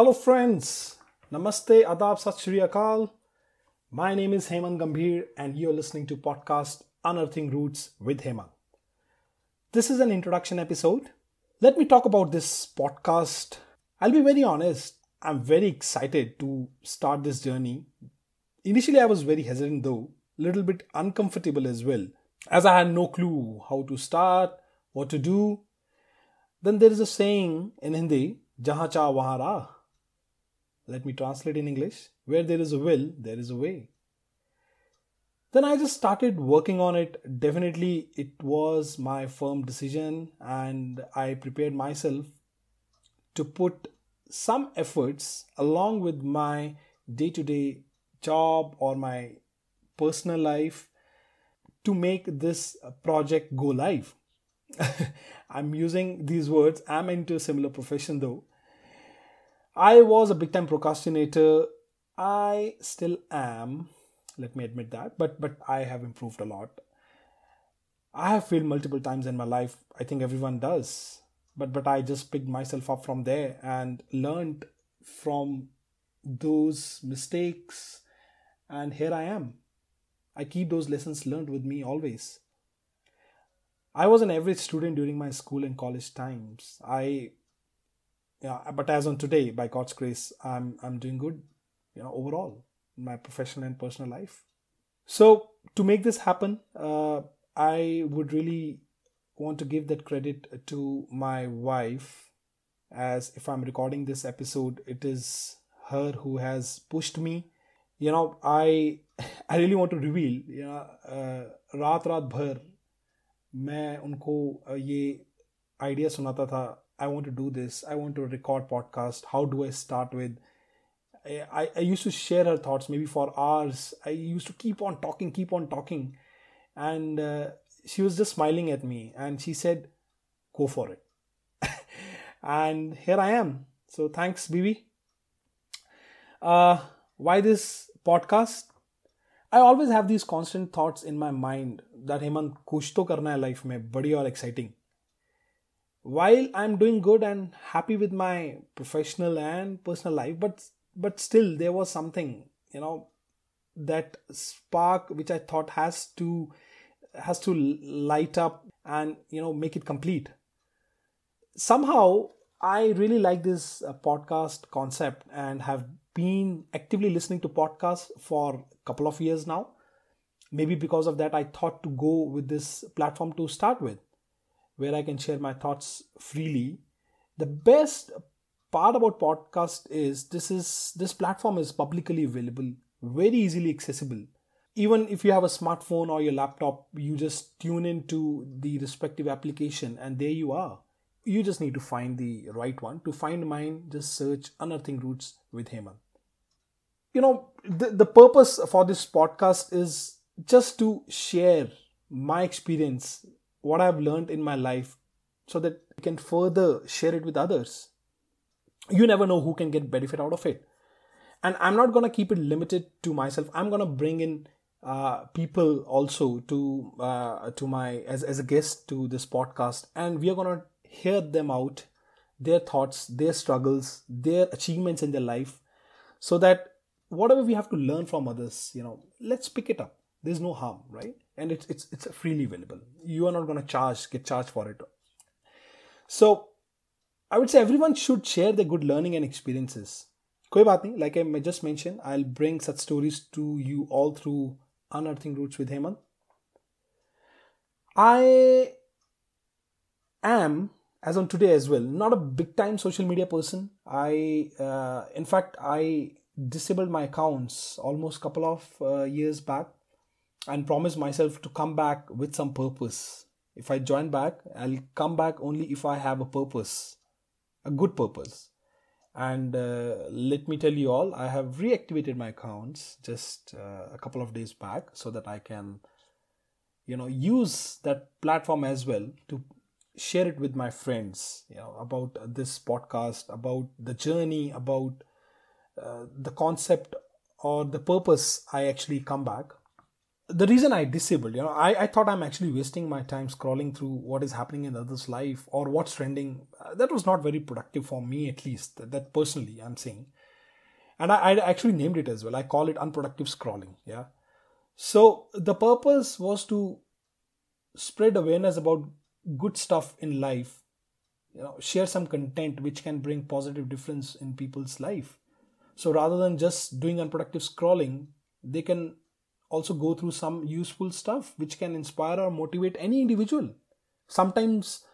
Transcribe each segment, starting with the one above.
Hello, friends. Namaste, Adab, Sat Shri Akal. My name is Hemant Gambhir, and you're listening to podcast Unearthing Roots with Hemant. This is an introduction episode. Let me talk about this podcast. I'll be very honest. I'm very excited to start this journey. Initially, I was very hesitant, though, a little bit uncomfortable as well, as I had no clue how to start, what to do. Then there is a saying in Hindi, "Jaha cha wahan let me translate in English. Where there is a will, there is a way. Then I just started working on it. Definitely, it was my firm decision, and I prepared myself to put some efforts along with my day to day job or my personal life to make this project go live. I'm using these words. I'm into a similar profession though. I was a big time procrastinator. I still am. Let me admit that. But but I have improved a lot. I have failed multiple times in my life. I think everyone does. But but I just picked myself up from there and learned from those mistakes and here I am. I keep those lessons learned with me always. I was an average student during my school and college times. I yeah but as on today by god's grace i'm i'm doing good you know overall in my professional and personal life so to make this happen uh, i would really want to give that credit to my wife as if i'm recording this episode it is her who has pushed me you know i i really want to reveal you know uh, रात रात भर मैं उनको ये idea सुनाता था I want to do this. I want to record podcast. How do I start with? I, I used to share her thoughts maybe for hours. I used to keep on talking, keep on talking. And uh, she was just smiling at me and she said, Go for it. and here I am. So thanks, Bibi. Uh, why this podcast? I always have these constant thoughts in my mind that Hemant, kuch to karna hai life mein, badi aur exciting while i'm doing good and happy with my professional and personal life but but still there was something you know that spark which i thought has to has to light up and you know make it complete. Somehow i really like this uh, podcast concept and have been actively listening to podcasts for a couple of years now. Maybe because of that i thought to go with this platform to start with where I can share my thoughts freely. The best part about podcast is this is this platform is publicly available, very easily accessible. Even if you have a smartphone or your laptop, you just tune into the respective application and there you are. You just need to find the right one. To find mine, just search Unearthing Roots with Hemant. You know, the, the purpose for this podcast is just to share my experience what I've learned in my life so that I can further share it with others. You never know who can get benefit out of it. And I'm not going to keep it limited to myself. I'm going to bring in uh, people also to uh, to my as, as a guest to this podcast and we are going to hear them out their thoughts their struggles their achievements in their life so that whatever we have to learn from others you know let's pick it up there's no harm right and it's it's it's freely available. You are not going to charge get charged for it. So i would say everyone should share their good learning and experiences. baat nahi like i just mentioned i'll bring such stories to you all through unearthing roots with hemant. I am as on today as well not a big time social media person. I uh, in fact i disabled my accounts almost couple of uh, years back and promise myself to come back with some purpose. If I join back, I'll come back only if I have a purpose, a good purpose. And uh, let me tell you all, I have reactivated my accounts just uh, a couple of days back so that I can, you know, use that platform as well to share it with my friends, you know, about this podcast, about the journey, about uh, the concept or the purpose I actually come back the reason I disabled, you know, I, I thought I'm actually wasting my time scrolling through what is happening in others' life or what's trending. Uh, that was not very productive for me at least that, that personally i'm saying. And I, I actually named it as well. I call it unproductive scrolling yeah. So the purpose was to spread awareness about good stuff in life you know share some content which can bring positive difference in people's life. So rather than just doing unproductive scrolling they can also go through some useful stuff which can inspire or motivate any individual sometimes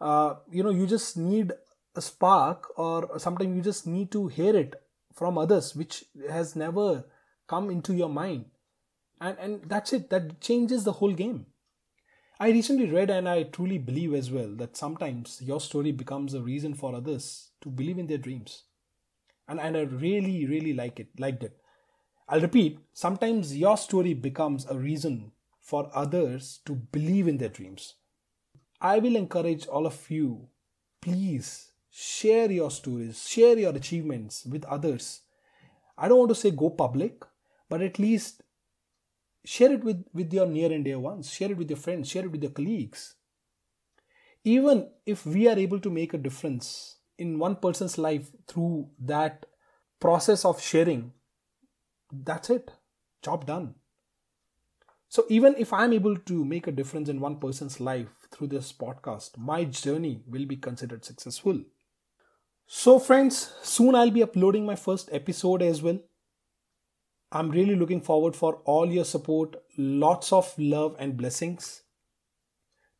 uh, you know you just need a spark or sometimes you just need to hear it from others which has never come into your mind and and that's it that changes the whole game I recently read and I truly believe as well that sometimes your story becomes a reason for others to believe in their dreams. And, and I really, really like it, liked it. I'll repeat, sometimes your story becomes a reason for others to believe in their dreams. I will encourage all of you, please share your stories, share your achievements with others. I don't want to say go public, but at least share it with, with your near and dear ones, share it with your friends, share it with your colleagues. Even if we are able to make a difference in one person's life through that process of sharing, that's it. Job done. So, even if I'm able to make a difference in one person's life through this podcast, my journey will be considered successful. So, friends, soon I'll be uploading my first episode as well. I'm really looking forward for all your support, lots of love and blessings.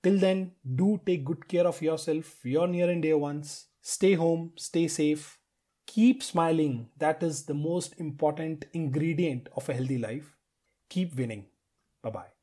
Till then, do take good care of yourself, your near and dear ones. Stay home, stay safe, keep smiling. That is the most important ingredient of a healthy life. Keep winning. Bye bye.